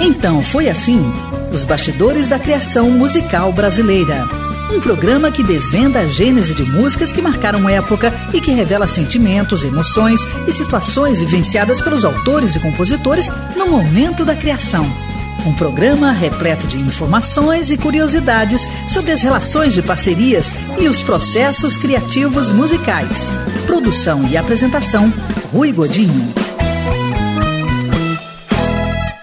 Então foi assim: Os Bastidores da Criação Musical Brasileira. Um programa que desvenda a gênese de músicas que marcaram época e que revela sentimentos, emoções e situações vivenciadas pelos autores e compositores no momento da criação. Um programa repleto de informações e curiosidades sobre as relações de parcerias e os processos criativos musicais. Produção e apresentação: Rui Godinho.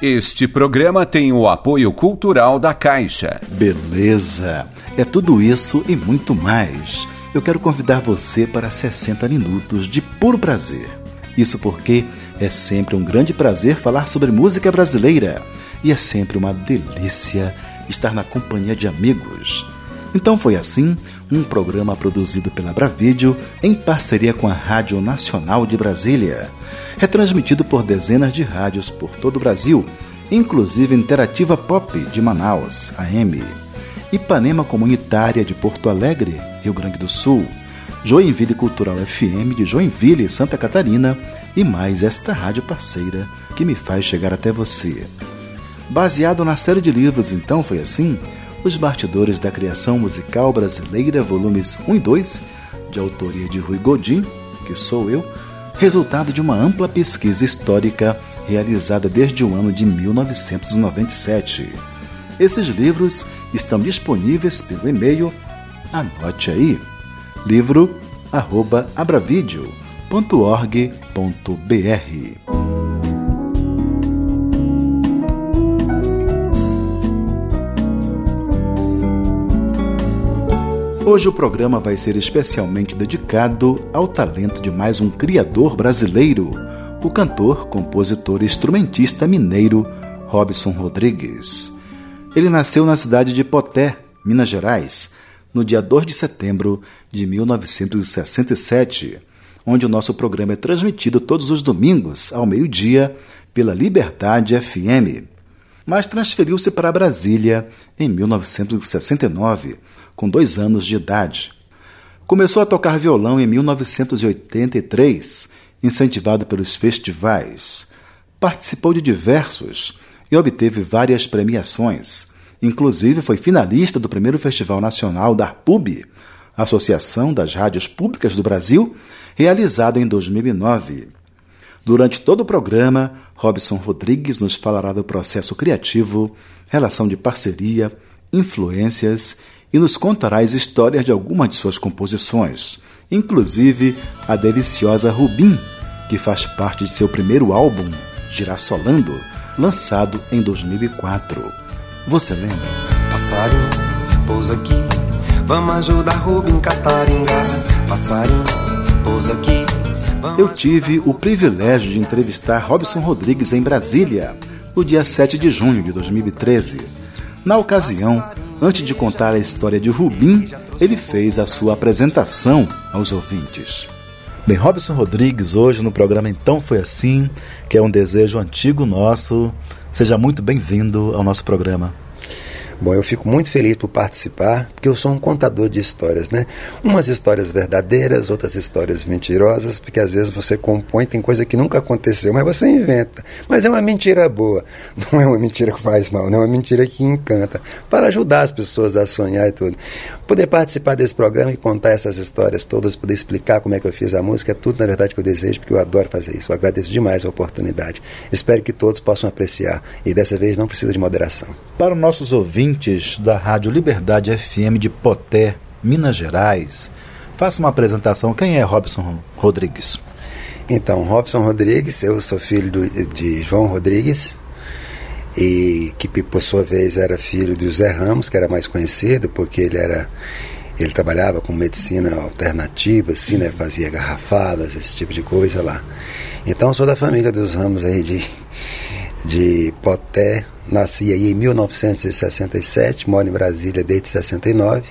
Este programa tem o apoio cultural da Caixa. Beleza! É tudo isso e muito mais. Eu quero convidar você para 60 minutos de puro prazer. Isso porque é sempre um grande prazer falar sobre música brasileira e é sempre uma delícia estar na companhia de amigos. Então foi assim, um programa produzido pela Bravídeo em parceria com a Rádio Nacional de Brasília, retransmitido por dezenas de rádios por todo o Brasil, inclusive Interativa Pop de Manaus, AM, Ipanema Comunitária de Porto Alegre, Rio Grande do Sul, Joinville Cultural FM de Joinville, Santa Catarina. E mais esta rádio parceira que me faz chegar até você. Baseado na série de livros Então Foi Assim, os Bastidores da Criação Musical Brasileira, volumes 1 e 2, de autoria de Rui Godin, que sou eu, resultado de uma ampla pesquisa histórica realizada desde o ano de 1997. Esses livros estão disponíveis pelo e-mail, anote aí, livro@abravideo.org.br. Hoje o programa vai ser especialmente dedicado ao talento de mais um criador brasileiro, o cantor, compositor e instrumentista mineiro Robson Rodrigues. Ele nasceu na cidade de Poté, Minas Gerais, no dia 2 de setembro de 1967, onde o nosso programa é transmitido todos os domingos, ao meio-dia, pela Liberdade FM. Mas transferiu-se para Brasília em 1969 com dois anos de idade. Começou a tocar violão em 1983, incentivado pelos festivais. Participou de diversos e obteve várias premiações. Inclusive foi finalista do primeiro Festival Nacional da ARPUB, Associação das Rádios Públicas do Brasil, realizado em 2009. Durante todo o programa, Robson Rodrigues nos falará do processo criativo, relação de parceria, influências e nos contará as histórias de algumas de suas composições, inclusive a deliciosa Rubim, que faz parte de seu primeiro álbum, Girassolando, lançado em 2004. Você lembra? Passarinho, pousa aqui, vamos ajudar Rubim Cataringa. Passarinho, pousa aqui. Eu tive o privilégio de entrevistar Robson Rodrigues em Brasília, no dia 7 de junho de 2013. Na ocasião, Antes de contar a história de Rubim, ele fez a sua apresentação aos ouvintes. Bem, Robson Rodrigues, hoje no programa Então Foi Assim, que é um desejo antigo nosso. Seja muito bem-vindo ao nosso programa. Bom, eu fico muito feliz por participar, porque eu sou um contador de histórias, né? Umas histórias verdadeiras, outras histórias mentirosas, porque às vezes você compõe, tem coisa que nunca aconteceu, mas você inventa. Mas é uma mentira boa, não é uma mentira que faz mal, não é uma mentira que encanta, para ajudar as pessoas a sonhar e tudo. Poder participar desse programa e contar essas histórias todas, poder explicar como é que eu fiz a música, é tudo na verdade que eu desejo, porque eu adoro fazer isso. Eu agradeço demais a oportunidade. Espero que todos possam apreciar e dessa vez não precisa de moderação. Para os nossos ouvintes, da Rádio Liberdade FM de Poté, Minas Gerais. Faça uma apresentação. Quem é Robson Rodrigues? Então, Robson Rodrigues, eu sou filho de João Rodrigues, e que por sua vez era filho de José Ramos, que era mais conhecido porque ele era ele trabalhava com medicina alternativa, assim, né, fazia garrafadas, esse tipo de coisa lá. Então, sou da família dos Ramos aí de de Poté, Nasci aí em 1967, moro em Brasília desde 69.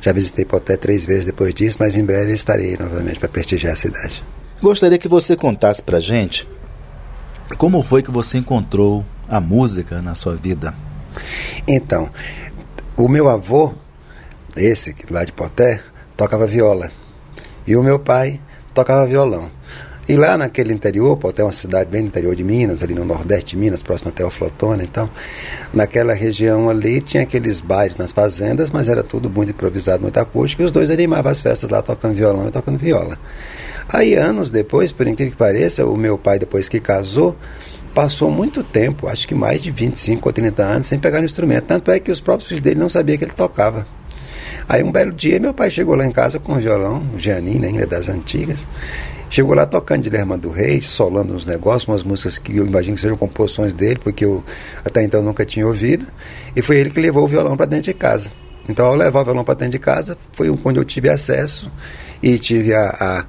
Já visitei Poté três vezes depois disso, mas em breve estarei novamente para prestigiar a cidade. Gostaria que você contasse para gente como foi que você encontrou a música na sua vida. Então, o meu avô, esse lá de Poté, tocava viola. E o meu pai tocava violão. E lá naquele interior, pô, tem uma cidade bem no interior de Minas, ali no nordeste de Minas, próximo até o Flotona, então, naquela região ali tinha aqueles bares nas fazendas, mas era tudo muito improvisado, muito acústico, e os dois animavam as festas lá tocando violão e tocando viola. Aí, anos depois, por incrível que pareça, o meu pai, depois que casou, passou muito tempo, acho que mais de 25 ou 30 anos, sem pegar no instrumento. Tanto é que os próprios filhos dele não sabiam que ele tocava. Aí um belo dia meu pai chegou lá em casa com um violão, o Giannini, ainda das antigas, Chegou lá tocando de Lerma do Rei, solando uns negócios, umas músicas que eu imagino que sejam composições dele, porque eu até então nunca tinha ouvido. E foi ele que levou o violão para dentro de casa. Então, ao levar o violão para dentro de casa, foi quando eu tive acesso e tive a, a,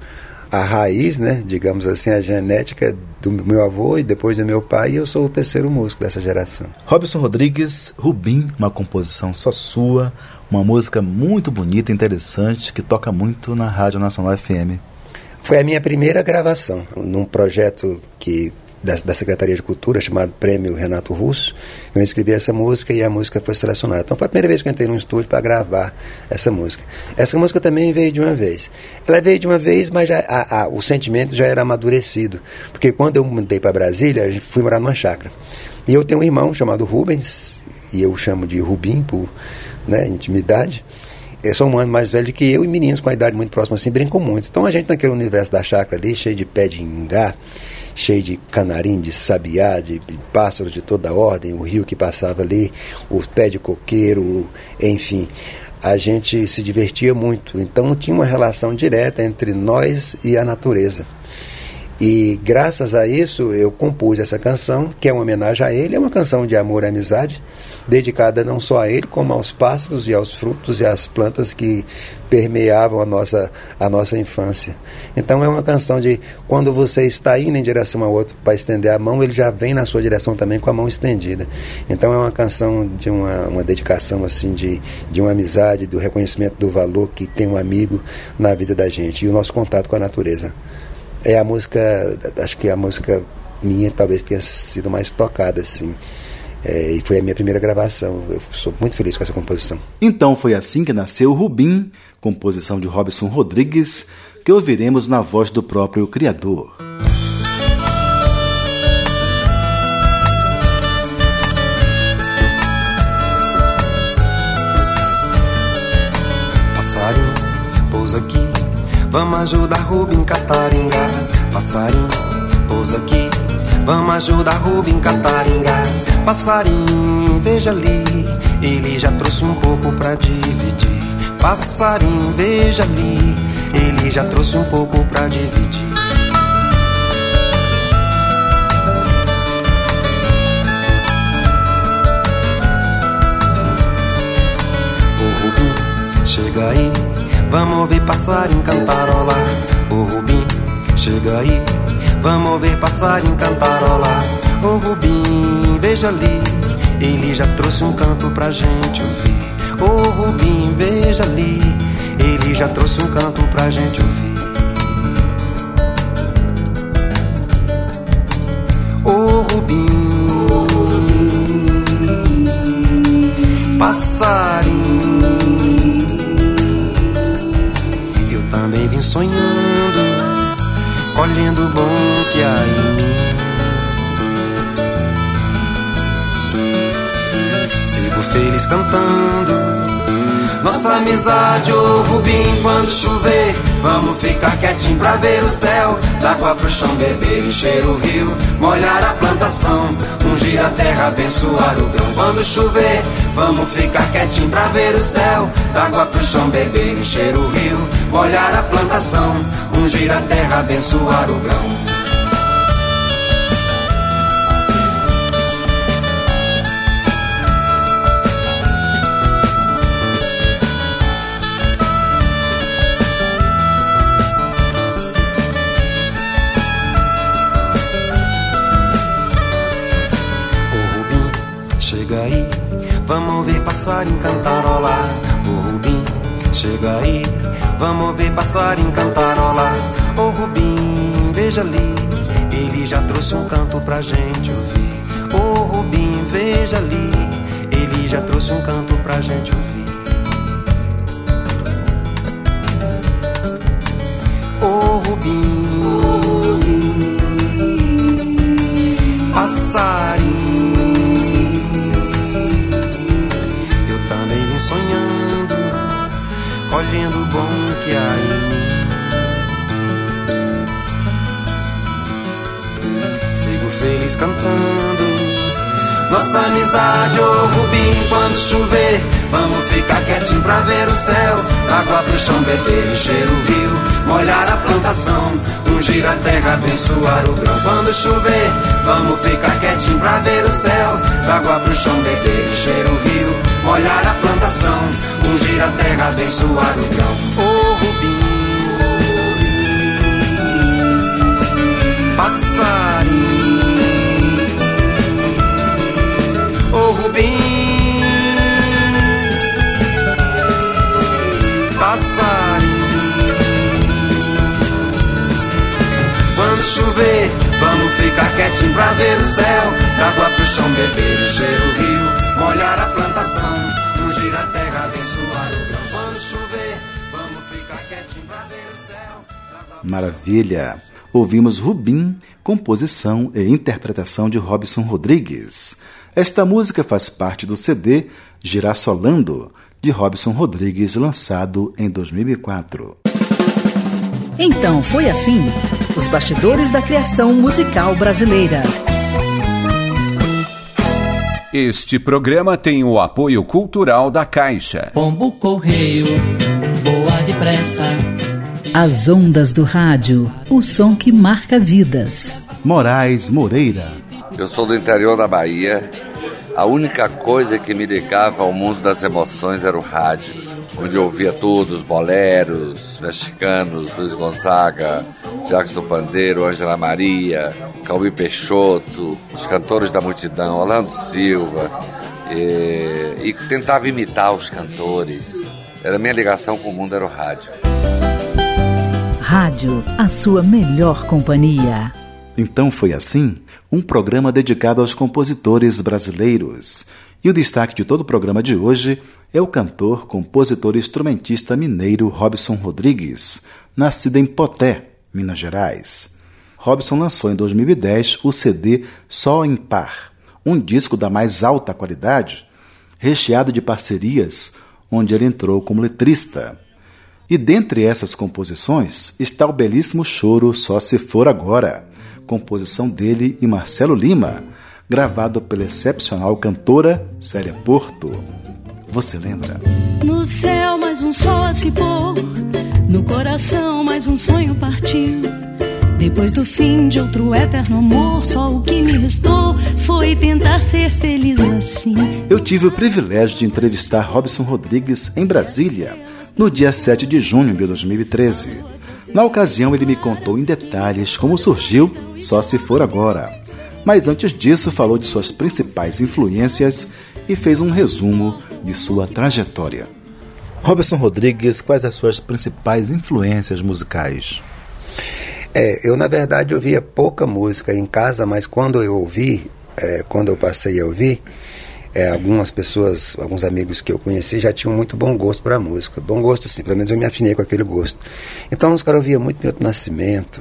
a, raiz, né, digamos assim, a genética do meu avô e depois do meu pai, e eu sou o terceiro músico dessa geração. Robson Rodrigues, Rubim, uma composição só sua, uma música muito bonita, interessante, que toca muito na Rádio Nacional FM. Foi a minha primeira gravação num projeto que da, da, Secretaria de Cultura, chamado Prêmio Renato Russo. Eu escrevi essa música e a música foi selecionada. Então foi a primeira vez que eu entrei num estúdio para gravar essa música. Essa música também veio de uma vez. Ela veio de uma vez, mas já, a, a, o sentimento já era amadurecido. Porque quando eu mudei para Brasília, eu fui morar numa chácara. E eu tenho um irmão chamado Rubens, e eu chamo de Rubim por né, intimidade. Eles são um ano mais velho que eu e meninos com a idade muito próxima assim brincam muito. Então a gente naquele universo da chácara ali, cheio de pé de ingá, cheio de canarim, de sabiá, de, pássaros de toda ordem, o rio que passava ali, o pé de coqueiro, enfim. A gente se divertia muito. Então tinha uma relação direta entre nós e a natureza. E graças a isso eu compus essa canção, que é uma homenagem a ele, é uma canção de amor e amizade dedicada não só a ele, como aos pássaros e aos frutos e às plantas que permeavam a nossa, a nossa infância. Então é uma canção de quando você está indo em direção ao outro para estender a mão, ele já vem na sua direção também com a mão estendida. Então é uma canção de uma, uma dedicação assim de, de uma amizade, do reconhecimento do valor que tem um amigo na vida da gente e o nosso contato com a natureza. É a música, acho que a música minha talvez tenha sido mais tocada assim. É, e foi a minha primeira gravação. Eu sou muito feliz com essa composição. Então foi assim que nasceu Rubim, composição de Robson Rodrigues, que ouviremos na voz do próprio criador. Vamos ajudar Rubim Cataringa. Passarinho, pousa aqui, vamos ajudar Rubim Cataringa. Passarinho, veja ali, ele já trouxe um pouco pra dividir. Passarinho, veja ali, ele já trouxe um pouco pra dividir. O Rubim, chega aí, vamos ver passarinho cantarolar. O Rubim, chega aí, vamos ver passarinho cantarolar. O Rubim, veja ali, ele já trouxe um canto pra gente ouvir. O Rubim, veja ali, ele já trouxe um canto pra gente ouvir. O Rubim, passarinho, sonhando, colhendo o bom que há em mim. Sigo feliz cantando. Nossa amizade, ô Rubim, quando chover, vamos ficar quietinho pra ver o céu. Da água pro chão, beber, encher o rio, molhar a plantação, ungir a terra, abençoar o grão. Quando chover, vamos ficar quietinho pra ver o céu. Da água pro chão, beber, encher o rio, molhar a plantação, ungir a terra, abençoar o grão. chega aí, vamos ver passarinho cantarolar. O Rubim, chega aí, Vamos ver passarinho cantarolar. Ô oh, Rubim, veja ali, ele já trouxe um canto pra gente ouvir. Ô oh, Rubim, veja ali, ele já trouxe um canto pra gente ouvir. Ô oh, Rubim, passarinho, eu também vim sonhando, colhendo bom feliz cantando. Nossa amizade, ô oh, Rubim, quando chover, vamos ficar quietinho pra ver o céu. Água pro chão, beber, encher o rio, molhar a plantação, ungir a terra, abençoar o grão. Quando chover, vamos ficar quietinho pra ver o céu. Água pro chão, beber, encher o rio, molhar a plantação, ungir a terra, abençoar o grão. Ô oh, Rubim. Passarinho Ô Rubim. Passarinho. Quando chover, vamos ficar quietinho pra ver o céu. D'água pro chão, beber, encher o rio. Molhar a plantação, ungir a terra, abençoar o grão Quando chover, vamos ficar quietinho pra ver o céu. Maravilha! Ouvimos Rubim, composição e interpretação de Robson Rodrigues. Esta música faz parte do CD Girassolando, de Robson Rodrigues, lançado em 2004. Então foi assim: os bastidores da criação musical brasileira. Este programa tem o apoio cultural da Caixa. Pombo Correio, voa depressa. As ondas do rádio, o som que marca vidas. Moraes Moreira eu sou do interior da Bahia. A única coisa que me ligava ao mundo das emoções era o rádio, onde eu ouvia todos, boleros, mexicanos, Luiz Gonzaga, Jackson Pandeiro, Ângela Maria, Cauí Peixoto, os cantores da multidão, Orlando Silva, e, e tentava imitar os cantores. Era a minha ligação com o mundo, era o rádio. Rádio, a sua melhor companhia. Então foi assim um programa dedicado aos compositores brasileiros. E o destaque de todo o programa de hoje é o cantor, compositor e instrumentista mineiro Robson Rodrigues, nascido em Poté, Minas Gerais. Robson lançou em 2010 o CD Só em Par, um disco da mais alta qualidade, recheado de parcerias, onde ele entrou como letrista. E dentre essas composições está o belíssimo choro Só Se For Agora composição dele e Marcelo Lima, gravado pela excepcional cantora Célia Porto. Você lembra? No céu mais um sol a se pôr, no coração mais um sonho partiu. Depois do fim de outro eterno amor, só o que me restou foi tentar ser feliz assim. Eu tive o privilégio de entrevistar Robson Rodrigues em Brasília, no dia 7 de junho de 2013. Na ocasião, ele me contou em detalhes como surgiu Só Se For Agora. Mas antes disso, falou de suas principais influências e fez um resumo de sua trajetória. Robertson Rodrigues, quais as suas principais influências musicais? É, eu na verdade ouvia pouca música em casa, mas quando eu ouvi, é, quando eu passei a ouvir, é, algumas pessoas, alguns amigos que eu conheci já tinham muito bom gosto para música. Bom gosto, sim, pelo menos eu me afinei com aquele gosto. Então os caras ouviam muito Milton Nascimento.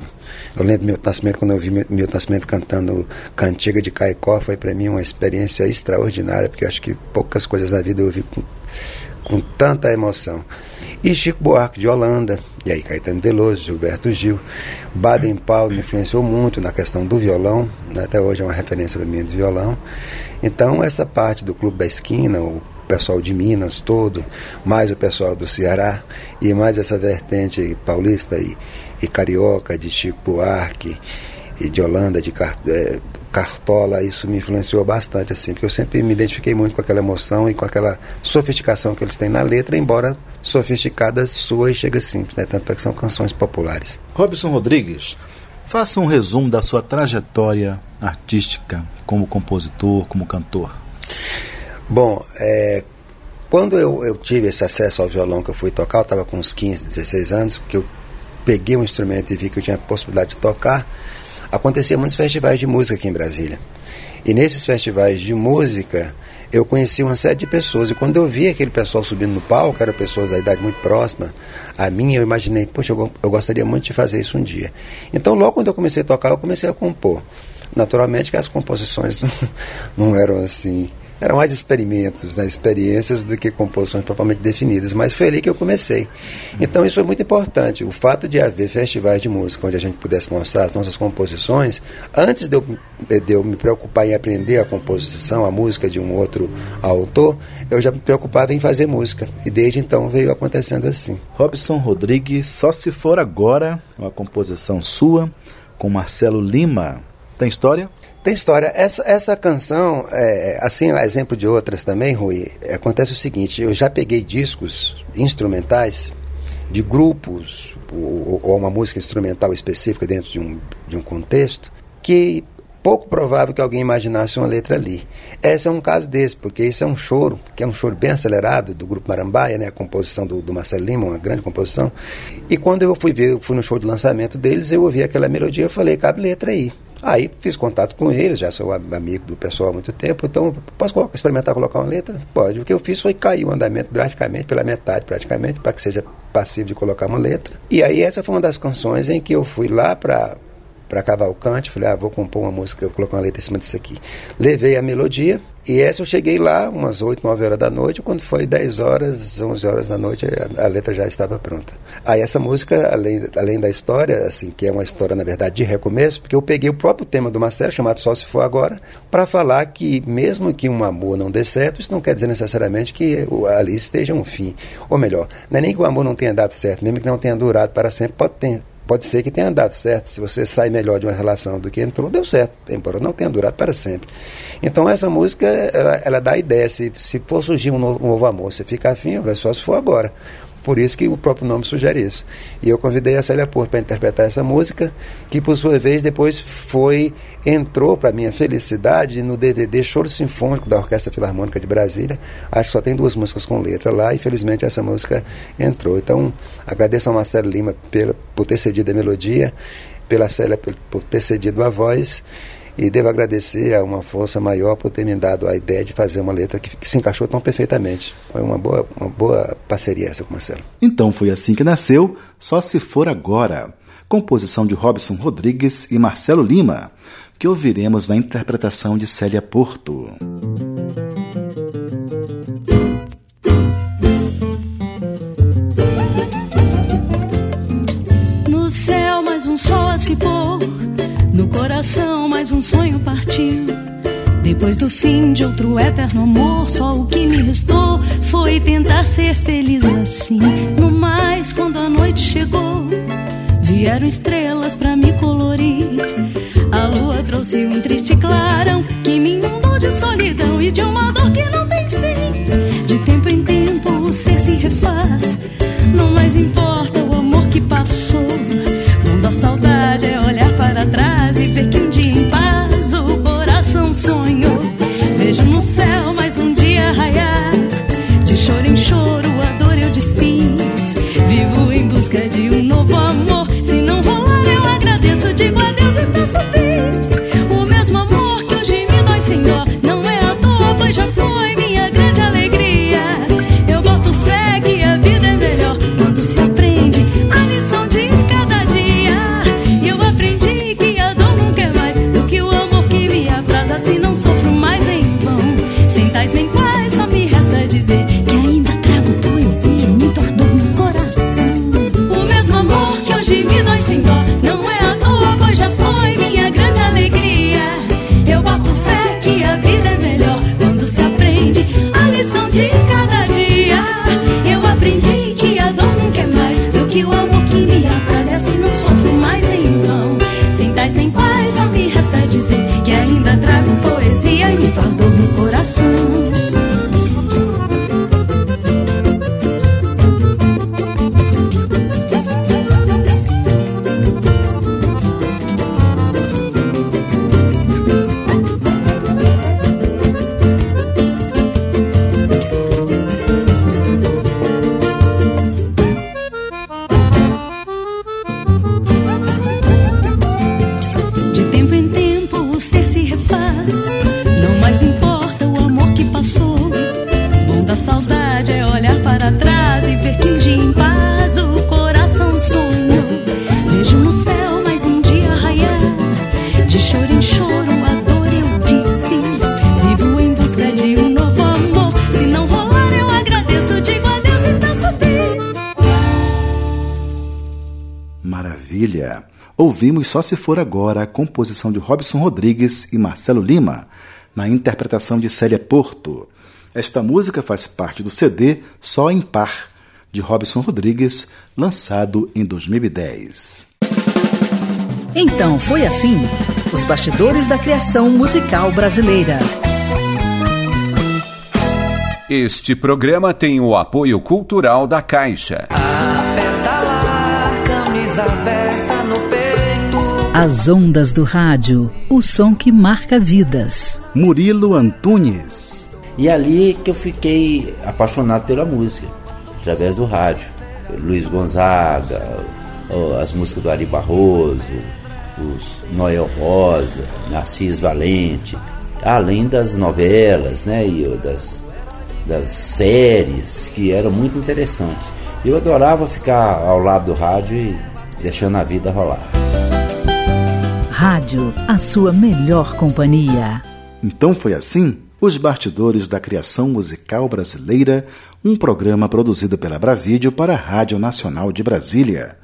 Eu lembro Milton Nascimento, quando eu ouvi Milton Nascimento cantando Cantiga de Caicó, foi para mim uma experiência extraordinária, porque eu acho que poucas coisas na vida eu ouvi com, com tanta emoção. E Chico Buarque de Holanda, e aí Caetano Veloso, Gilberto Gil, Baden Powell me influenciou muito na questão do violão, né? até hoje é uma referência para mim de violão. Então essa parte do Clube da Esquina, o pessoal de Minas todo, mais o pessoal do Ceará e mais essa vertente paulista e, e carioca de Chico Buarque e de Holanda, de é, Cartola, isso me influenciou bastante, assim, porque eu sempre me identifiquei muito com aquela emoção e com aquela sofisticação que eles têm na letra, embora sofisticada sua e chega simples, né? Tanto é que são canções populares. Robson Rodrigues, faça um resumo da sua trajetória artística como compositor, como cantor. Bom, é, quando eu, eu, tive esse acesso ao violão que eu fui tocar, eu estava com uns 15, 16 anos, porque eu peguei um instrumento e vi que eu tinha a possibilidade de tocar acontecia muitos festivais de música aqui em Brasília. E nesses festivais de música, eu conheci uma série de pessoas. E quando eu vi aquele pessoal subindo no palco, eram pessoas da idade muito próxima a mim, eu imaginei, poxa, eu, eu gostaria muito de fazer isso um dia. Então, logo quando eu comecei a tocar, eu comecei a compor. Naturalmente que as composições não, não eram assim eram mais experimentos, né, experiências do que composições propriamente definidas, mas foi ali que eu comecei. Então isso foi muito importante. O fato de haver festivais de música onde a gente pudesse mostrar as nossas composições, antes de eu, de eu me preocupar em aprender a composição, a música de um outro autor, eu já me preocupava em fazer música. E desde então veio acontecendo assim. Robson Rodrigues, Só Se For Agora, uma composição sua, com Marcelo Lima. Tem história? Tem história. Essa, essa canção, é, assim, a exemplo de outras também, Rui, acontece o seguinte: eu já peguei discos instrumentais de grupos ou, ou uma música instrumental específica dentro de um, de um contexto que pouco provável que alguém imaginasse uma letra ali. Esse é um caso desse, porque isso é um choro, que é um choro bem acelerado do grupo Marambaia, né, a composição do, do Marcelo Lima, uma grande composição. E quando eu fui ver, fui no show de lançamento deles, eu ouvi aquela melodia, eu falei, cabe letra aí. Aí fiz contato com eles, já sou amigo do pessoal há muito tempo, então posso colocar, experimentar colocar uma letra? Pode. O que eu fiz foi cair o andamento drasticamente, pela metade praticamente, para que seja passivo de colocar uma letra. E aí essa foi uma das canções em que eu fui lá para para Cavalcante, falei, ah, vou compor uma música, vou colocar uma letra em cima disso aqui. Levei a melodia, e essa eu cheguei lá umas 8, 9 horas da noite, quando foi 10 horas, 11 horas da noite, a, a, letra já estava pronta. Aí essa música, além, além da história, assim, que é uma história, na verdade, de recomeço, porque eu peguei o próprio tema do Marcelo, chamado Só Se For Agora, para falar que mesmo que um amor não dê certo, isso não quer dizer necessariamente que ali esteja um fim. Ou melhor, não é nem que o amor não tenha dado certo, mesmo que não tenha durado para sempre, pode ter, pode ser que tenha dado certo. Se você sai melhor de uma relação do que entrou, deu certo, embora não tenha durado para sempre. Então essa música, ela, ela dá a ideia, se, se for surgir um novo, um novo amor, você fica afim, vai só se for agora. Por isso que o próprio nome sugere isso. E eu convidei a Célia Porto para interpretar essa música, que por sua vez depois foi entrou para minha felicidade no DVD Choro Sinfônico da Orquestra Filarmônica de Brasília. Acho que só tem duas músicas com letra lá e felizmente essa música entrou. Então, agradeço ao Marcelo Lima pela, por ter cedido a melodia, pela Célia por, ter cedido a voz e devo agradecer a uma força maior por ter me dado a ideia de fazer uma letra que, que se encaixou tão perfeitamente. Foi uma boa, uma boa parceria essa com o Marcelo. Então foi assim que nasceu Só Se For Agora, composição de Robson Rodrigues e Marcelo Lima, que ouviremos na interpretação de Célia Porto. Um sonho partiu. Depois do fim de outro eterno amor, só o que me restou foi tentar ser feliz assim. No mais, quando a noite chegou, vieram estrelas para me colorir. A lua trouxe um triste clarão que me inundou de solidão e de uma dor que não tem fim. De tempo em tempo o ser se refaz, não mais importa o amor que passou. Quando a saudade é olhar para trás Ouvimos Só Se For Agora, a composição de Robson Rodrigues e Marcelo Lima, na interpretação de Célia Porto. Esta música faz parte do CD Só em Par, de Robson Rodrigues, lançado em 2010. Então foi assim: os bastidores da criação musical brasileira. Este programa tem o apoio cultural da Caixa. A pedalar, camisa aberta. As ondas do rádio, o som que marca vidas. Murilo Antunes. E ali que eu fiquei apaixonado pela música, através do rádio. Luiz Gonzaga, as músicas do Ari Barroso, os Noel Rosa, Narciso Valente, além das novelas, né, e das, das séries que eram muito interessantes. Eu adorava ficar ao lado do rádio e deixando a vida rolar. Rádio, a sua melhor companhia. Então foi assim? Os Bastidores da Criação Musical Brasileira, um programa produzido pela Bravídeo para a Rádio Nacional de Brasília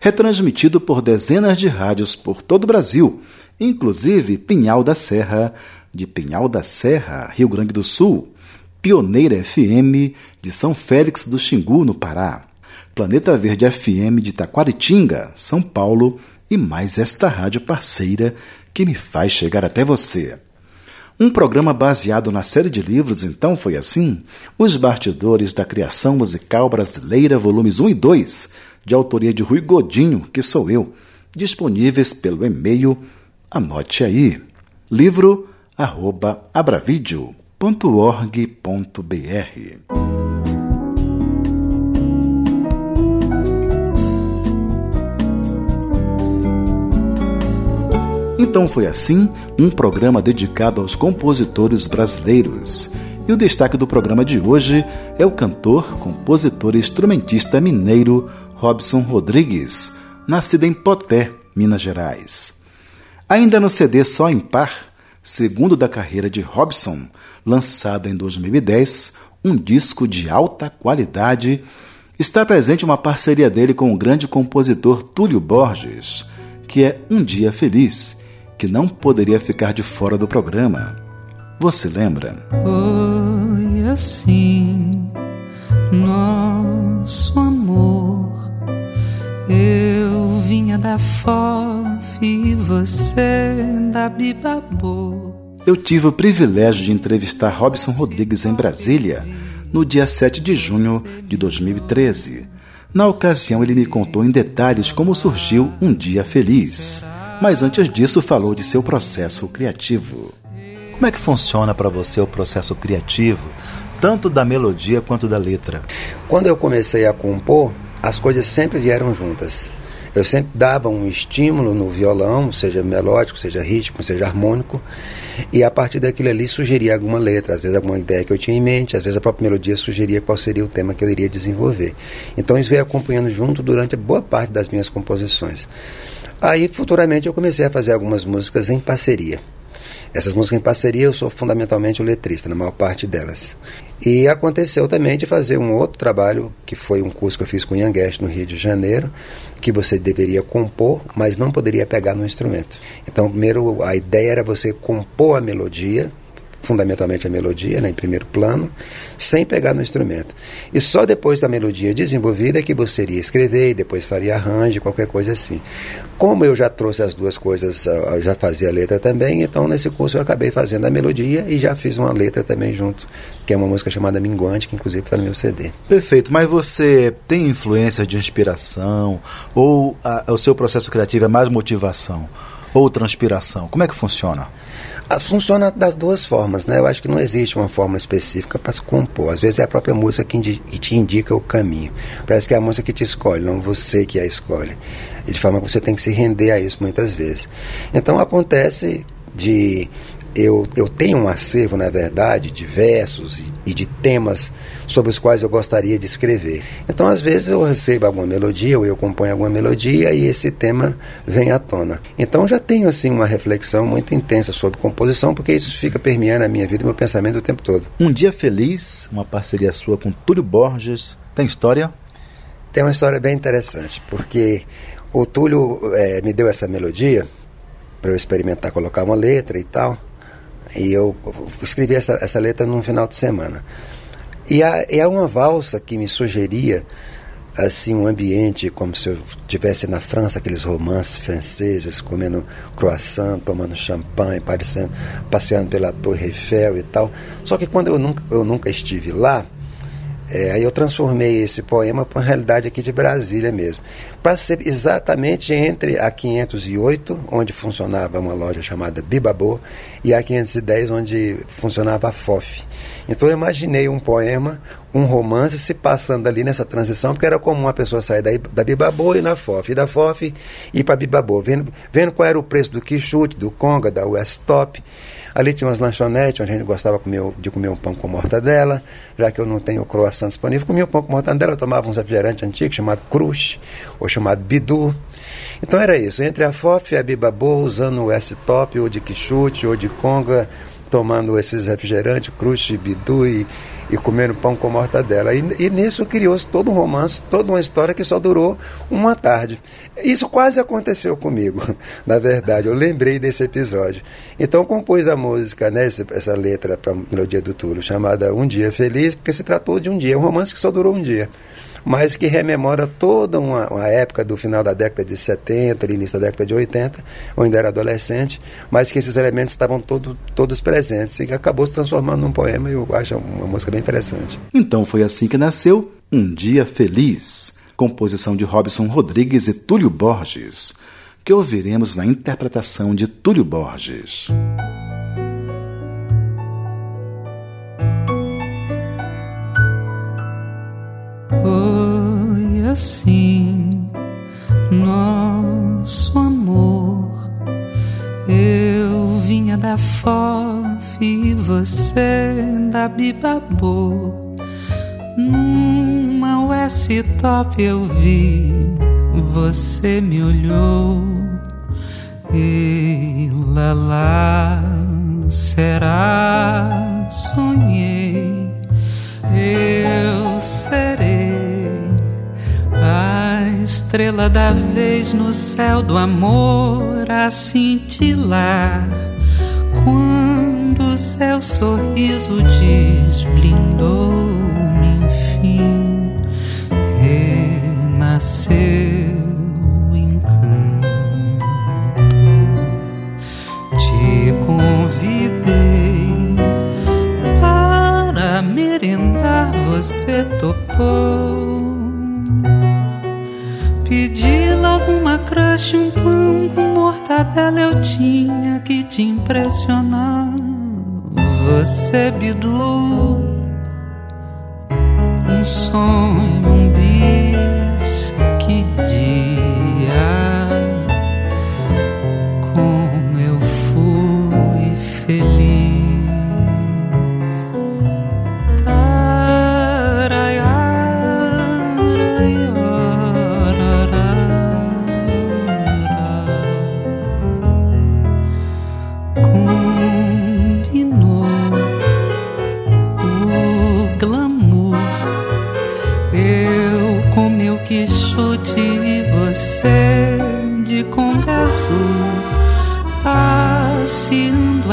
retransmitido por dezenas de rádios por todo o Brasil, inclusive Pinhal da Serra, de Pinhal da Serra, Rio Grande do Sul, Pioneira FM de São Félix do Xingu, no Pará, Planeta Verde FM de Taquaritinga, São Paulo e mais esta rádio parceira que me faz chegar até você. Um programa baseado na série de livros, então, foi assim: Os Bastidores da Criação Musical Brasileira, volumes 1 e 2, de autoria de Rui Godinho, que sou eu, disponíveis pelo e-mail, anote aí, livro Então foi assim um programa dedicado aos compositores brasileiros. E o destaque do programa de hoje é o cantor, compositor e instrumentista mineiro Robson Rodrigues, nascido em Poté, Minas Gerais. Ainda no CD Só em Par, segundo da carreira de Robson, lançado em 2010, um disco de alta qualidade, está presente uma parceria dele com o grande compositor Túlio Borges, que é Um Dia Feliz, que não poderia ficar de fora do programa. Você lembra? Foi assim nosso amor eu vinha da FOF e você da Bibabô. Eu tive o privilégio de entrevistar Robson Rodrigues em Brasília no dia 7 de junho de 2013. Na ocasião, ele me contou em detalhes como surgiu Um Dia Feliz. Mas antes disso, falou de seu processo criativo. Como é que funciona para você o processo criativo, tanto da melodia quanto da letra? Quando eu comecei a compor, as coisas sempre vieram juntas. Eu sempre dava um estímulo no violão, seja melódico, seja rítmico, seja harmônico, e a partir daquilo ali sugeria alguma letra, às vezes alguma ideia que eu tinha em mente, às vezes a própria melodia sugeria qual seria o tema que eu iria desenvolver. Então isso veio acompanhando junto durante boa parte das minhas composições. Aí futuramente eu comecei a fazer algumas músicas em parceria. Essas músicas em parceria eu sou fundamentalmente o letrista, na maior parte delas. E aconteceu também de fazer um outro trabalho, que foi um curso que eu fiz com o Ian Guest no Rio de Janeiro, que você deveria compor, mas não poderia pegar no instrumento. Então, primeiro, a ideia era você compor a melodia, fundamentalmente a melodia, né, em primeiro plano, sem pegar no instrumento. E só depois da melodia desenvolvida é que você iria escrever e depois faria arranjo, qualquer coisa assim. Como eu já trouxe as duas coisas, ah, já fazia a letra também, então nesse curso eu acabei fazendo a melodia e já fiz uma letra também junto, que é uma música chamada Minguante, que inclusive está no meu CD. Perfeito, mas você tem influência de inspiração ou a, o seu processo criativo é mais motivação ou transpiração? Como é que funciona? Ah, funciona das duas formas, né? Eu acho que não existe uma forma específica para se compor. Às vezes é a própria música que, que, te indica o caminho. Parece que é a música que te escolhe, não você que a escolhe. E de forma que você tem que se render a isso muitas vezes. Então acontece de eu, eu tenho um acervo, na verdade, de versos e, e, de temas sobre os quais eu gostaria de escrever. Então, às vezes, eu recebo alguma melodia, ou eu componho alguma melodia e esse tema vem à tona. Então, já tenho, assim, uma reflexão muito intensa sobre composição, porque isso fica permeando a minha vida e meu pensamento o tempo todo. Um Dia Feliz, uma parceria sua com Túlio Borges, tem história? Tem uma história bem interessante, porque O Túlio é, me deu essa melodia para eu experimentar colocar uma letra e tal. E eu escrevi essa, essa letra num final de semana. E é uma valsa que me sugeria assim um ambiente como se eu estivesse na França, aqueles romances franceses, comendo croissant, tomando champanhe, parecendo, passeando pela Torre Eiffel e tal. Só que quando eu nunca, eu nunca estive lá, é, aí eu transformei esse poema para uma realidade aqui de Brasília mesmo. Para ser exatamente entre a 508, onde funcionava uma loja chamada Bibabô, e a 510, onde funcionava a FOF. Então eu imaginei um poema, um romance se passando ali nessa transição, porque era comum a pessoa sair da, da Bibabô e na FOF, e da FOF ir para Bibabô, vendo, vendo qual era o preço do quichute, do conga, da West Top. Ali tinha umas lanchonetes onde a gente gostava comer, de comer um pão com mortadela, já que eu não tenho croissant disponível, comia um pão com mortadela, tomava um refrigerante antigo chamado Crush, ou chamado Bidu. Então era isso, entre a FOF e a Bibabô, usando o S-Top, ou de quichute, ou de conga, tomando esses refrigerantes, Crush, Bidu e e comendo pão com mortadela. E, e nisso criou-se todo um romance, toda uma história que só durou uma tarde. Isso quase aconteceu comigo, na verdade. Eu lembrei desse episódio. Então compus a música, né, essa, essa letra para melodia do Túlio, chamada Um Dia Feliz, porque se tratou de um dia, um romance que só durou um dia mas que rememora toda uma, uma, época do final da década de 70, início da década de 80, eu ainda era adolescente, mas que esses elementos estavam todo, todos presentes e acabou se transformando num poema e eu acho uma música bem interessante. Então foi assim que nasceu Um Dia Feliz, composição de Robson Rodrigues e Túlio Borges, que ouviremos na interpretação de Túlio Borges. Assim nosso amor. Eu vinha da FOF e você da Bibabô. Numa US Top eu vi, você me olhou. E lá lá será sonhei eu serei a estrela da vez no céu do amor a cintilar. Quando seu sorriso desblindou-me, enfim, renasceu o encanto. Te convidei merendar você topou. Pedi logo uma crush, um pão com mortadela eu tinha que te impressionar. Você bidu um sonho, um bis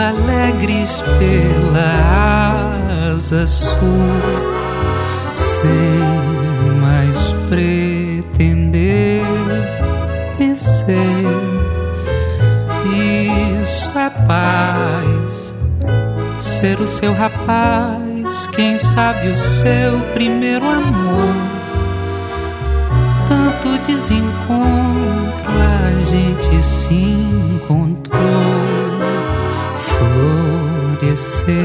alegres pela asa sul, sem mais pretender, pensei, isso é paz, ser o seu rapaz, quem sabe o seu primeiro amor. Tanto desencontro a gente se encontrou floresceu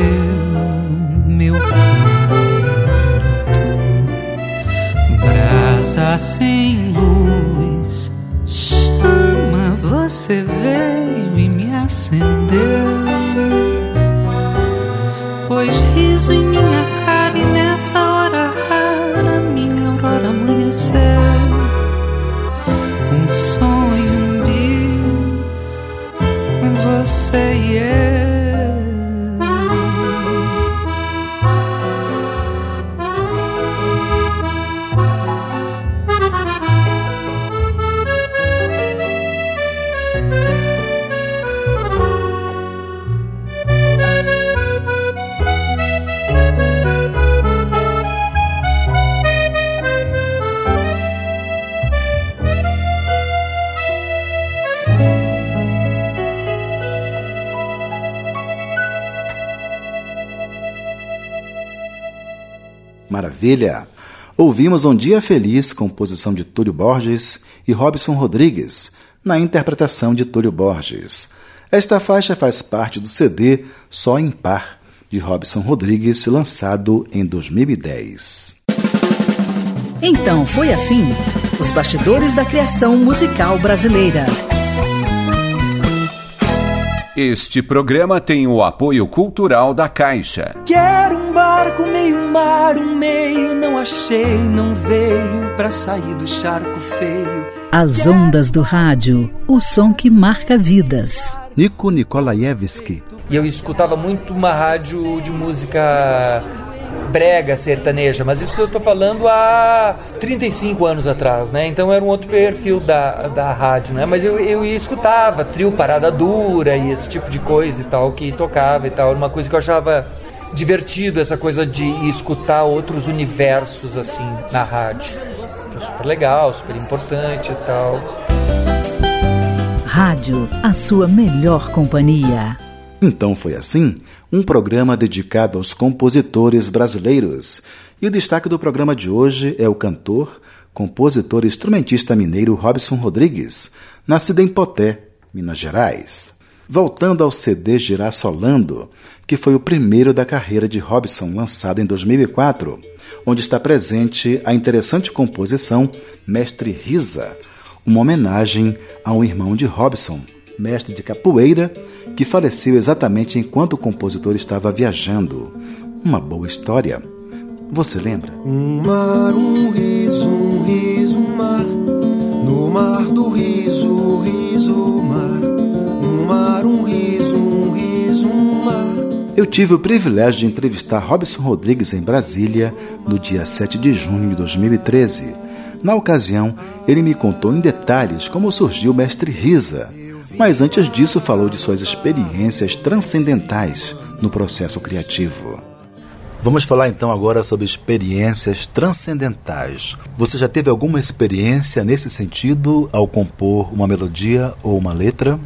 meu canto, brasa sem luz, chama, você veio e me acendeu, pois riso em minha cara e nessa hora rara minha aurora amanheceu. Maravilha! Ouvimos Um Dia Feliz, composição de Túlio Borges e Robson Rodrigues, na interpretação de Túlio Borges. Esta faixa faz parte do CD Só em Par, de Robson Rodrigues, lançado em 2010. Então foi assim: os bastidores da criação musical brasileira. Este programa tem o apoio cultural da Caixa. Quero um barco, meio mar, um meio, não achei, não veio pra sair do charco feio. As ondas do rádio, o som que marca vidas. Nico Nikolaevski. E eu escutava muito uma rádio de música brega sertaneja, mas isso eu estou falando há 35 anos atrás, né? Então era um outro perfil da, da rádio, né? Mas eu, eu escutava trio Parada Dura e esse tipo de coisa e tal, que tocava e tal. Era uma coisa que eu achava divertido, essa coisa de escutar outros universos, assim, na rádio. Foi super legal, super importante e tal. Rádio, a sua melhor companhia. Então foi assim um programa dedicado aos compositores brasileiros. E o destaque do programa de hoje é o cantor, compositor e instrumentista mineiro Robson Rodrigues, nascido em Poté, Minas Gerais. Voltando ao CD Girassolando, que foi o primeiro da carreira de Robson, lançado em 2004, onde está presente a interessante composição Mestre Risa, uma homenagem a um irmão de Robson, mestre de capoeira, que faleceu exatamente enquanto o compositor estava viajando. Uma boa história. Você lembra? Um mar, um riso, um riso, um mar. No mar do riso, riso, mar. Um mar, um riso, um riso, um mar. Eu tive o privilégio de entrevistar Robson Rodrigues em Brasília no dia 7 de junho de 2013. Na ocasião, ele me contou em detalhes como surgiu o Mestre Risa, mas antes disso falou de suas experiências transcendentais no processo criativo. Vamos falar então agora sobre experiências transcendentais. Você já teve alguma experiência nesse sentido ao compor uma melodia ou uma letra?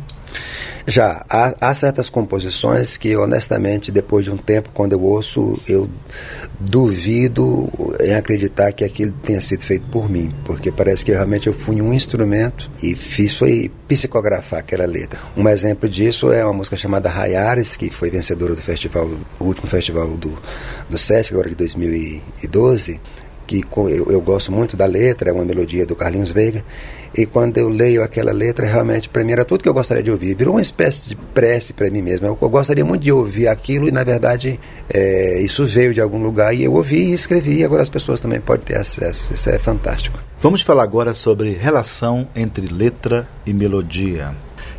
Já, há, há, certas composições que, honestamente, depois de um tempo, quando eu ouço, eu duvido em acreditar que aquilo tenha sido feito por mim, porque parece que realmente eu fui um instrumento e fiz foi psicografar aquela letra. Um exemplo disso é uma música chamada Rayares, que foi vencedora do festival, último festival do, do Sesc, agora de 2012, que eu, eu gosto muito da letra, é uma melodia do Carlinhos Veiga, e quando eu leio aquela letra, realmente, para mim era tudo que eu gostaria de ouvir. Virou uma espécie de prece para mim mesmo. Eu, eu, gostaria muito de ouvir aquilo e, na verdade, é, isso veio de algum lugar e eu ouvi e escrevi. E agora as pessoas também podem ter acesso. Isso é fantástico. Vamos falar agora sobre relação entre letra e melodia.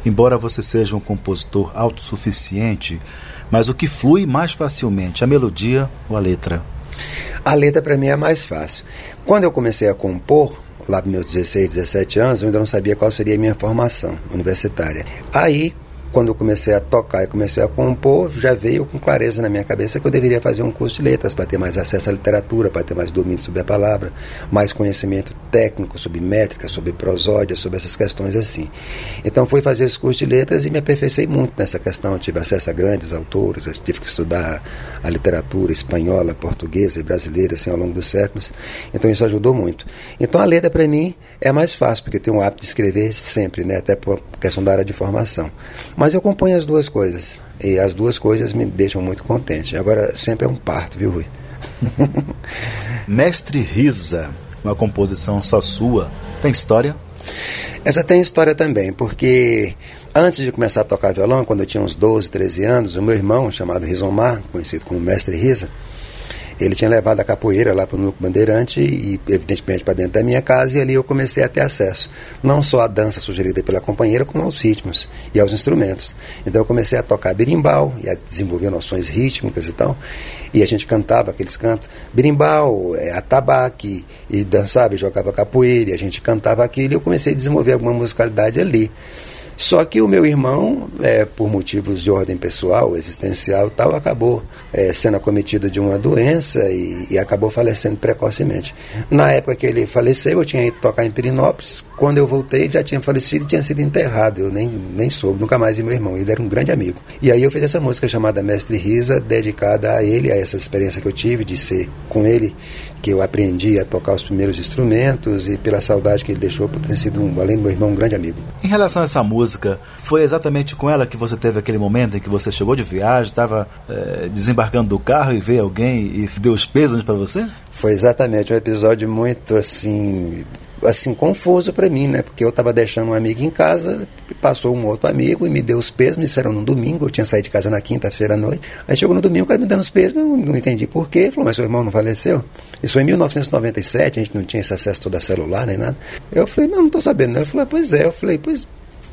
Embora você seja um compositor autossuficiente, mas o que flui mais facilmente, a melodia ou a letra? A letra para mim é mais fácil. Quando eu comecei a compor, lá para meus 16, 17 anos, eu ainda não sabia qual seria a minha formação universitária. Aí, quando eu comecei a tocar e comecei a compor, já veio com clareza na minha cabeça que eu deveria fazer um curso de letras para ter mais acesso à literatura, para ter mais domínio sobre a palavra, mais conhecimento técnico sobre métrica, sobre prosódia, sobre essas questões assim. Então fui fazer esse curso de letras e me aperfeiçoei muito nessa questão. tive acesso a grandes autores, tive que estudar a literatura espanhola, portuguesa e brasileira assim, ao longo dos séculos. Então isso ajudou muito. Então a letra para mim é mais fácil, porque eu tenho o hábito de escrever sempre, né? até por questão da área de formação. Mas eu componho as duas coisas. E as duas coisas me deixam muito contente. Agora, sempre é um parto, viu, Rui? Mestre Risa, uma composição só sua, tem história? Essa tem história também, porque antes de começar a tocar violão, quando eu tinha uns 12, 13 anos, o meu irmão, chamado Rizomar, conhecido como Mestre Risa, ele tinha levado a capoeira lá para o Bandeirante e, evidentemente, para dentro da minha casa, e ali eu comecei a ter acesso, não só à dança sugerida pela companheira, como aos ritmos e aos instrumentos. Então eu comecei a tocar berimbau e a desenvolver noções rítmicas e tal, e a gente cantava aqueles cantos, berimbau, é, atabaque, e dançava e jogava capoeira, e a gente cantava aquilo, e eu comecei a desenvolver alguma musicalidade ali. Só que o meu irmão, é, por motivos de ordem pessoal, existencial tal, acabou é, sendo acometido de uma doença e, e, acabou falecendo precocemente. Na época que ele faleceu, eu tinha ido tocar em Pirinópolis. Quando eu voltei, já tinha falecido e tinha sido enterrado. Eu nem, nem soube, nunca mais vi meu irmão. Ele era um grande amigo. E aí eu fiz essa música chamada Mestre Risa, dedicada a ele, a essa experiência que eu tive de ser com ele que eu aprendi a tocar os primeiros instrumentos e pela saudade que ele deixou por ter sido, um, além do meu irmão, um grande amigo. Em relação a essa música, foi exatamente com ela que você teve aquele momento em que você chegou de viagem, estava é, desembarcando do carro e veio alguém e deu os pesos para você? Foi exatamente um episódio muito assim assim confuso para mim, né? Porque eu estava deixando um amigo em casa, passou um outro amigo e me deu os pesos, me disseram no domingo, eu tinha saído de casa na quinta-feira à noite. Aí chegou no domingo, o cara me dando os pesos, eu não, não entendi por quê. Falou, mas seu irmão não faleceu? Isso foi em 1997, a gente não tinha esse acesso todo a celular nem nada. Eu falei, não, não estou sabendo. Ele falou, pois é. Eu falei, pois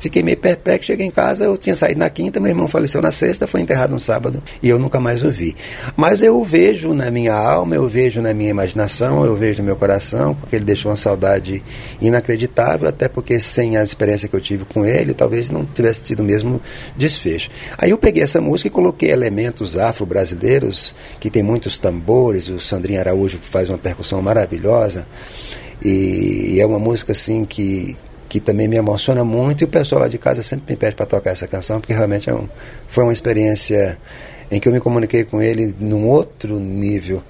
Fiquei meio perplexo, cheguei em casa, eu tinha saído na quinta, meu irmão faleceu na sexta, foi enterrado no sábado e eu nunca mais o vi. Mas eu o vejo na minha alma, eu vejo na minha imaginação, eu vejo no meu coração, porque ele deixou uma saudade inacreditável, até porque sem a experiência que eu tive com ele, talvez não tivesse tido o mesmo desfecho. Aí eu peguei essa música e coloquei elementos afro-brasileiros, que tem muitos tambores, o Sandrinho Araújo faz uma percussão maravilhosa. E é uma música assim que, que também me emociona muito, e o pessoal lá de casa sempre me pede para tocar essa canção, porque realmente é um, foi uma experiência em que eu me comuniquei com ele num outro nível.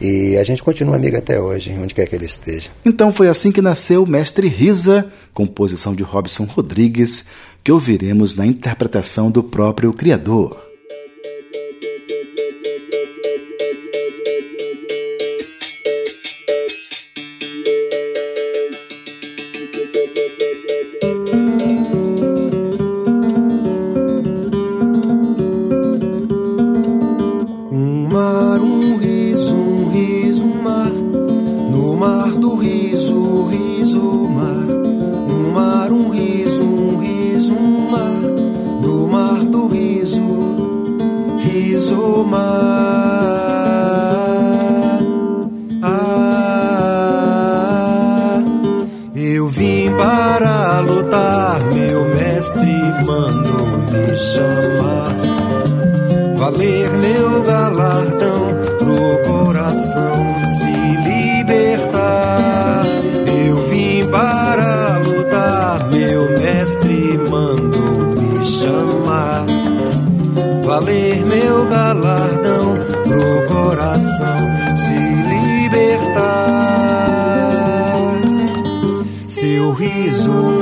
E a gente continua amigo até hoje, onde quer que ele esteja. Então foi assim que nasceu Mestre Risa, composição de Robson Rodrigues, que ouviremos na interpretação do próprio criador. lutar, meu mestre mandou me chamar. Valer meu galardão pro coração se libertar. Eu vim para lutar, meu mestre mandou me chamar. Valer meu galardão pro coração se libertar. Seu riso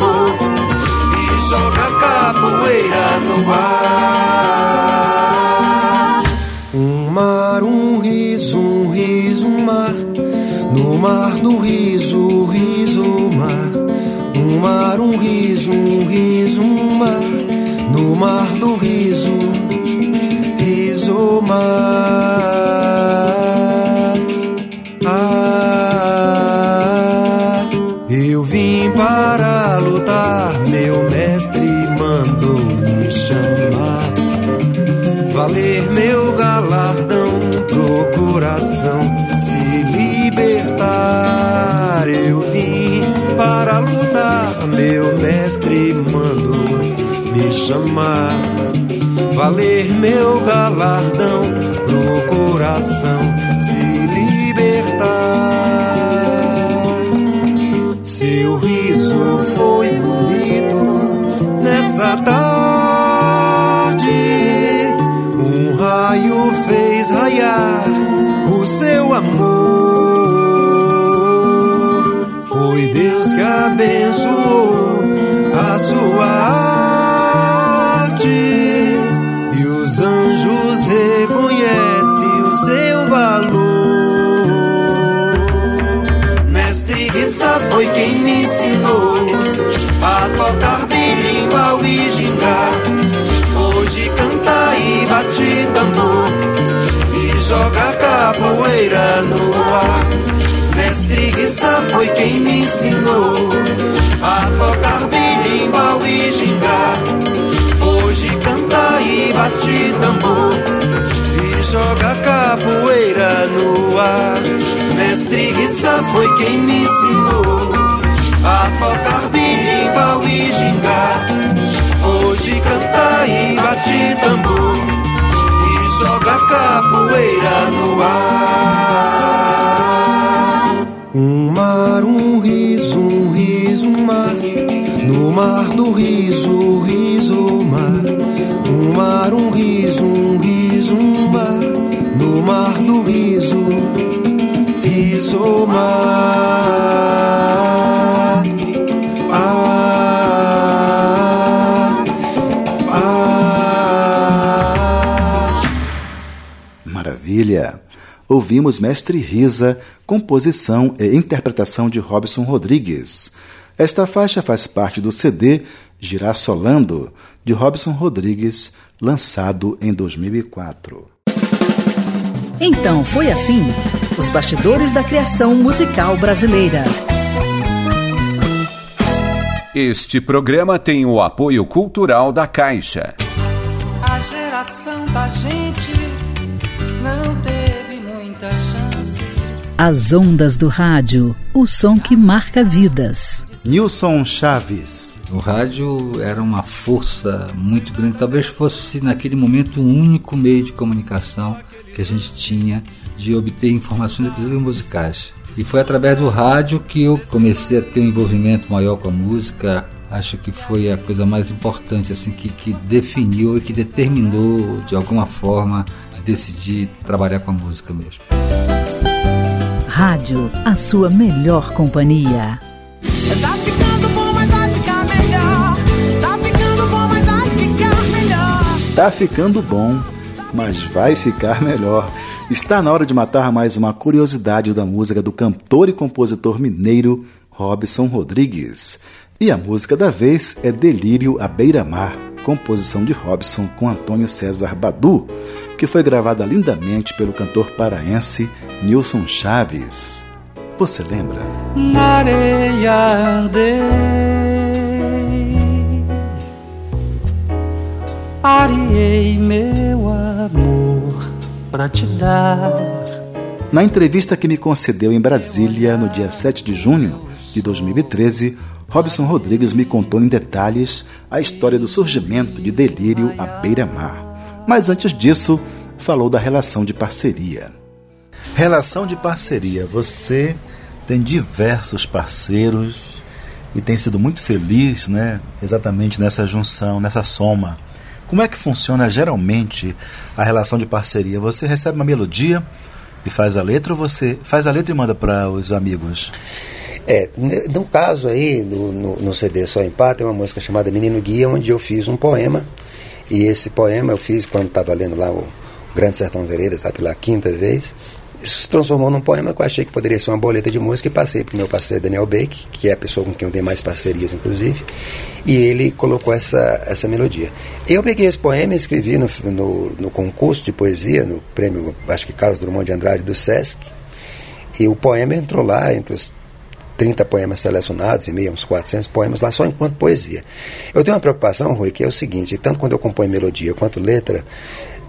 joga capoeira no ar. Um mar, um riso, um riso, um mar. No mar do riso, riso, mar. Um mar, um riso, um riso, um mar. No mar do riso, riso, mar. Mestre mandou me chamar valer meu galardão pro coração se libertar. Seu riso foi bonito nessa tarde. Um raio fez raiar o seu joga capoeira no ar. Mestre Guiça foi quem me ensinou a tocar berimbau e gingar. Hoje canta e bate tambor e joga capoeira no ar. Mestre Guissa foi quem me ensinou a tocar birimbau e gingar. Hoje canta e bate tambor Ouvimos Mestre Risa, composição e interpretação de Robson Rodrigues. Esta faixa faz parte do CD Girassolando, de Robson Rodrigues, lançado em 2004. Então foi assim: os bastidores da criação musical brasileira. Este programa tem o apoio cultural da Caixa. A geração da gente As ondas do rádio, o som que marca vidas. Nilson Chaves. O rádio era uma força muito grande, talvez fosse naquele momento o único meio de comunicação que a gente tinha de obter informações, inclusive musicais. E foi através do rádio que eu comecei a ter um envolvimento maior com a música. Acho que foi a coisa mais importante, assim, que, que definiu e que determinou, de alguma forma, de decidir trabalhar com a música mesmo. Rádio, a sua melhor companhia. Tá ficando bom, mas vai ficar melhor. Tá ficando bom, mas vai ficar melhor. Tá ficando bom, mas vai ficar melhor. Está na hora de matar mais uma curiosidade da música do cantor e compositor mineiro Robson Rodrigues. E a música da vez é Delírio à Beira-Mar, composição de Robson com Antônio César Badu, que foi gravada lindamente pelo cantor paraense Nilson Chaves. Você lembra? Na areia andei, meu amor pra te dar. Na entrevista que me concedeu em Brasília no dia 7 de junho de 2013, Robson Rodrigues me contou em detalhes a história do surgimento de Delírio à beira-mar. Mas antes disso, falou da relação de parceria. Relação de parceria. Você tem diversos parceiros e tem sido muito feliz, né? Exatamente nessa junção, nessa soma. Como é que funciona geralmente a relação de parceria? Você recebe uma melodia e faz a letra ou você faz a letra e manda para os amigos? É, no caso aí, no, no, no CD Só Empate, tem uma música chamada Menino Guia, onde eu fiz um poema. E esse poema eu fiz quando estava lendo lá o Grande Sertão Veredas, está pela quinta vez. Isso se transformou num poema que eu achei que poderia ser uma boleta de música e passei para o meu parceiro Daniel Bake, que é a pessoa com quem eu tenho mais parcerias, inclusive, e ele colocou essa, essa melodia. Eu peguei esse poema e escrevi no, no, no concurso de poesia, no prêmio, acho que Carlos Drummond de Andrade do Sesc, e o poema entrou lá entre os 30 poemas selecionados, e meio uns 400 poemas lá só enquanto poesia. Eu tenho uma preocupação, Rui, que é o seguinte, tanto quando eu componho melodia quanto letra,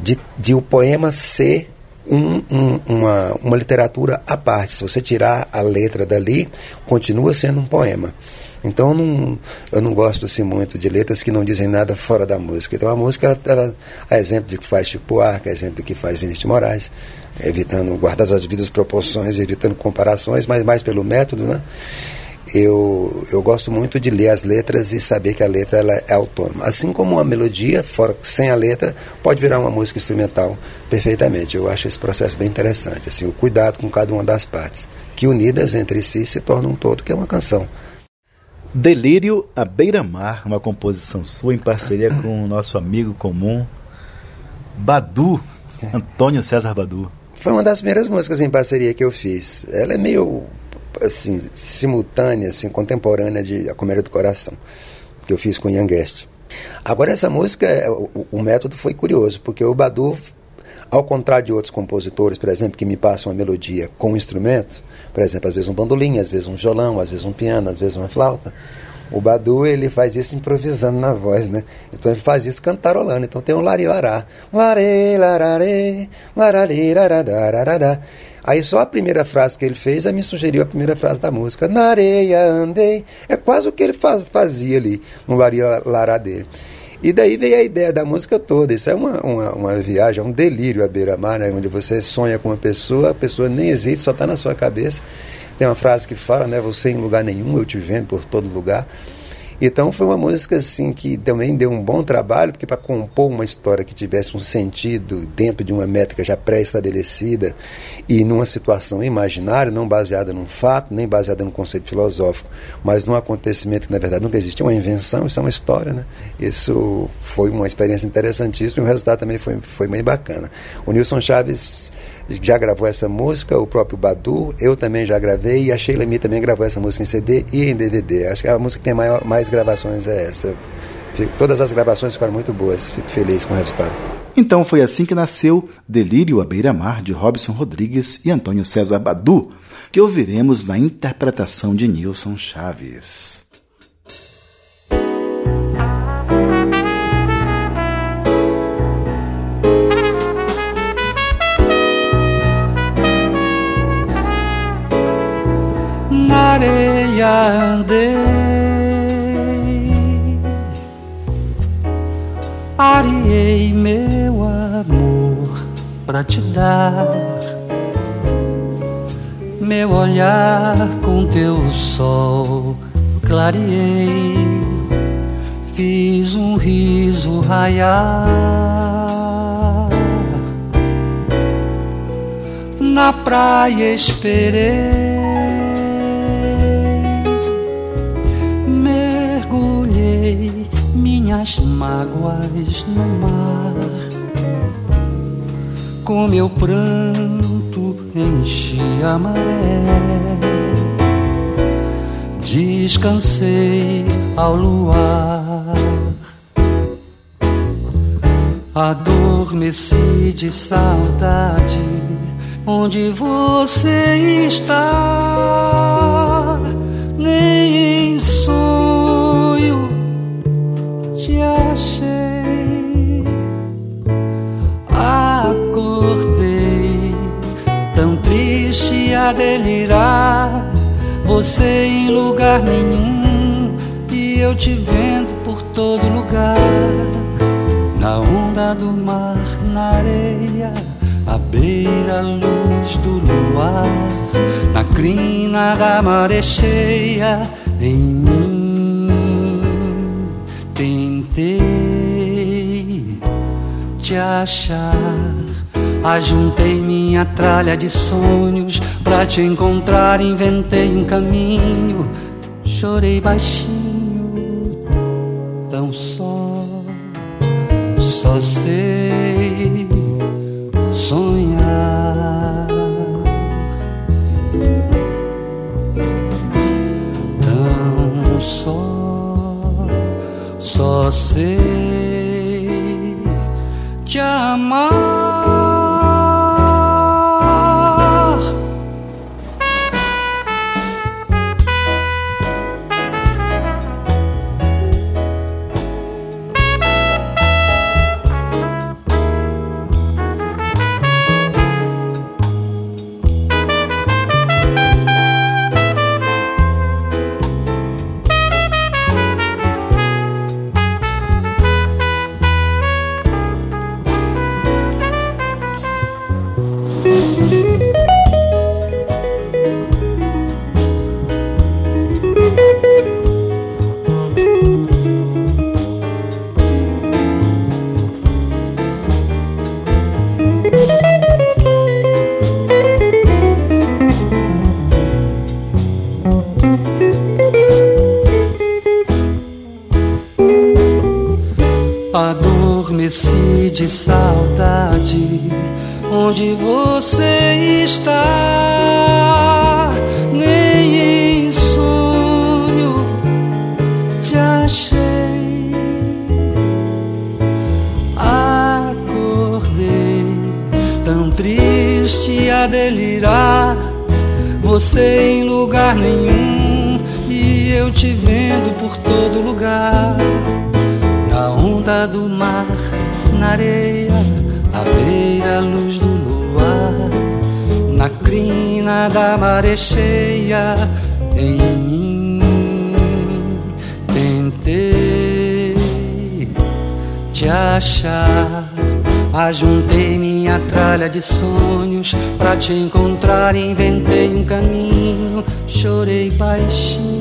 de, de o poema ser um, um, uma, uma literatura à parte. Se você tirar a letra dali, continua sendo um poema. Então eu não, eu não gosto assim, muito de letras que não dizem nada fora da música. Então a música, ela, a exemplo de que faz Chico Arca, a exemplo de que faz Vinícius de Moraes, evitando, guardar as devidas proporções, evitando comparações, mas mais pelo método, né? Eu, eu gosto muito de ler as letras e saber que a letra ela é autônoma. Assim como uma melodia, fora, sem a letra, pode virar uma música instrumental perfeitamente. Eu acho esse processo bem interessante. Assim, o cuidado com cada uma das partes, que unidas entre si se tornam um todo, que é uma canção. Delírio à Beira-Mar, uma composição sua em parceria com o nosso amigo comum, Badu, Antônio César Badu. Foi uma das primeiras músicas em parceria que eu fiz. Ela é meio assim, simultânea, assim, contemporânea de A Comédia do Coração, que eu fiz com Ian Guest. Agora, essa música, é, o, o método foi curioso, porque o Badu, ao contrário de outros compositores, por exemplo, que me passam uma melodia com um instrumento, por exemplo, às vezes um bandolim, às vezes um violão, às vezes um piano, às vezes uma flauta, o Badu, ele faz isso improvisando na voz, né? Então ele faz isso cantarolando. Então tem um lari lará. Lare, larare, larari, lararararará. Aí só a primeira frase que ele fez, aí me sugeriu a primeira frase da música. Na areia andei. É quase o que ele faz, fazia ali no lari lará dele. E daí veio a ideia da música toda. Isso é uma, uma, uma viagem, é um delírio à beira-mar, né? onde você sonha com uma pessoa, a pessoa nem existe, só está na sua cabeça. Tem uma frase que fala, né? Você em lugar nenhum, eu te vendo por todo lugar. Então foi uma música assim que também deu um bom trabalho, porque para compor uma história que tivesse um sentido dentro de uma métrica já pré-estabelecida e numa situação imaginária, não baseada num fato, nem baseada num conceito filosófico, mas num acontecimento que na verdade nunca existiu, uma invenção, isso é uma história, né? Isso foi uma experiência interessantíssima e o resultado também foi, foi bem bacana. O Nilson Chaves já gravou essa música, o próprio Badu, eu também já gravei e a Sheila Mi também gravou essa música em CD e em DVD. Acho que a música que tem maior, mais gravações é essa. Todas as gravações ficaram muito boas, fico feliz com o resultado. Então foi assim que nasceu Delírio à Beira-Mar de Robson Rodrigues e Antônio César Badu, que ouviremos na interpretação de Nilson Chaves. Areia andei, areei meu amor pra te dar. Meu olhar com teu sol clareei, fiz um riso raiar. Na praia esperei mergulhei minhas mágoas no mar. Com meu pranto enchi a maré. Descansei ao luar. Adormeci de saudade. Onde você está? A delirar. Você em lugar nenhum e eu te vendo por todo lugar. Na onda do mar, na areia, à beira luz do luar, na crina da maré cheia, em mim tentei te achar. Ajuntei minha tralha de sonhos pra te encontrar, inventei um caminho, chorei baixinho, tão só, só sei sonhar. Tão só, só sei te amar. Minha tralha de sonhos pra te encontrar, inventei um caminho, chorei baixinho,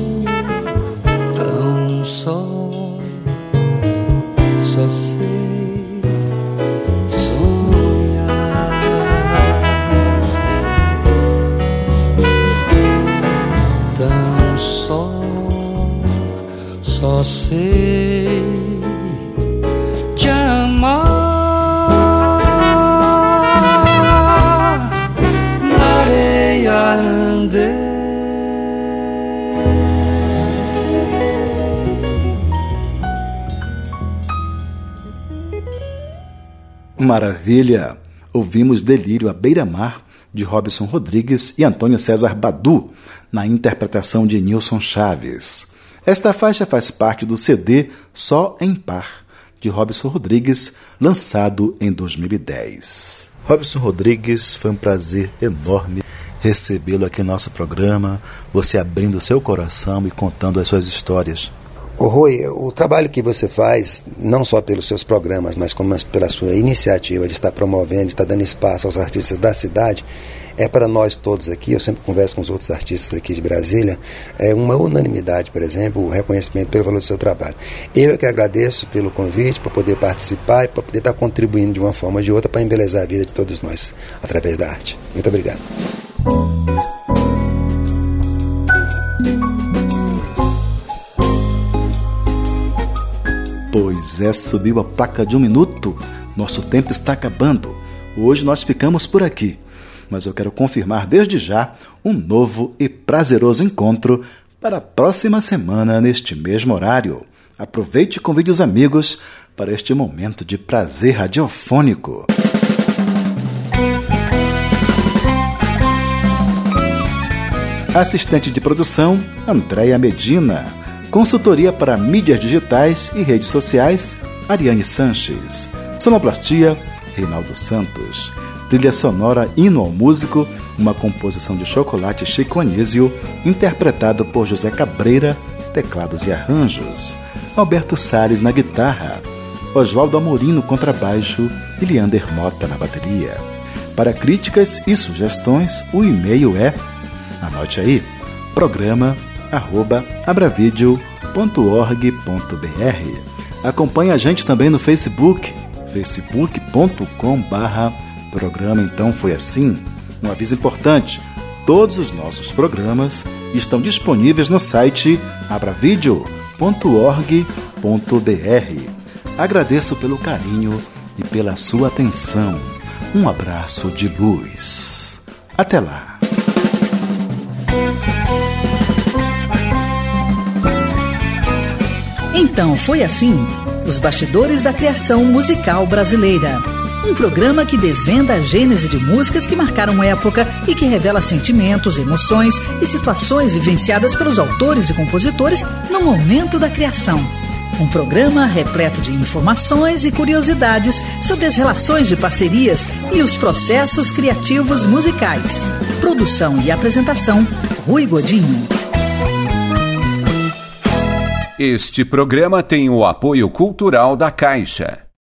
Maravilha! Ouvimos Delírio à Beira-Mar, de Robson Rodrigues e Antônio César Badu, na interpretação de Nilson Chaves. Esta faixa faz parte do CD Só em Par, de Robson Rodrigues, lançado em 2010. Robson Rodrigues, foi um prazer enorme recebê-lo aqui no nosso programa, você abrindo seu coração e contando as suas histórias. Ô Rui, o trabalho que você faz, não só pelos seus programas, mas como pela sua iniciativa de estar promovendo, de estar dando espaço aos artistas da cidade, é para nós todos aqui, eu sempre converso com os outros artistas aqui de Brasília, é uma unanimidade, por exemplo, o reconhecimento pelo valor do seu trabalho. Eu é que agradeço pelo convite, para poder participar e para poder estar contribuindo de uma forma ou de outra para embelezar a vida de todos nós, através da arte. Muito obrigado. Pois é, subiu a placa de um minuto. Nosso tempo está acabando. Hoje nós ficamos por aqui. Mas eu quero confirmar desde já um novo e prazeroso encontro para a próxima semana, neste mesmo horário. Aproveite e convide os amigos para este momento de prazer radiofônico. Assistente de produção, Andréia Medina. Consultoria para mídias digitais e redes sociais, Ariane Sanches. Sonoplastia, Reinaldo Santos. Trilha sonora Hino ao Músico, uma composição de Chocolate Chico Anísio, interpretado por José Cabreira, teclados e arranjos. Alberto Salles na guitarra. Oswaldo Amorim no contrabaixo e Leander Mota na bateria. Para críticas e sugestões, o e-mail é, anote aí, programa abravideo.org.br. Acompanhe a gente também no Facebook, facebook.com barra programa Então Foi Assim. Um aviso importante, todos os nossos programas estão disponíveis no site abravideo.org.br. Agradeço pelo carinho e pela sua atenção. Um abraço de luz. Até lá. Então foi assim: os bastidores da criação musical brasileira. Um programa que desvenda a gênese de músicas que marcaram época e que revela sentimentos, emoções e situações vivenciadas pelos autores e compositores no momento da criação. Um programa repleto de informações e curiosidades sobre as relações de parcerias e os processos criativos musicais. Produção e apresentação: Rui Godinho. Este programa tem o apoio cultural da Caixa.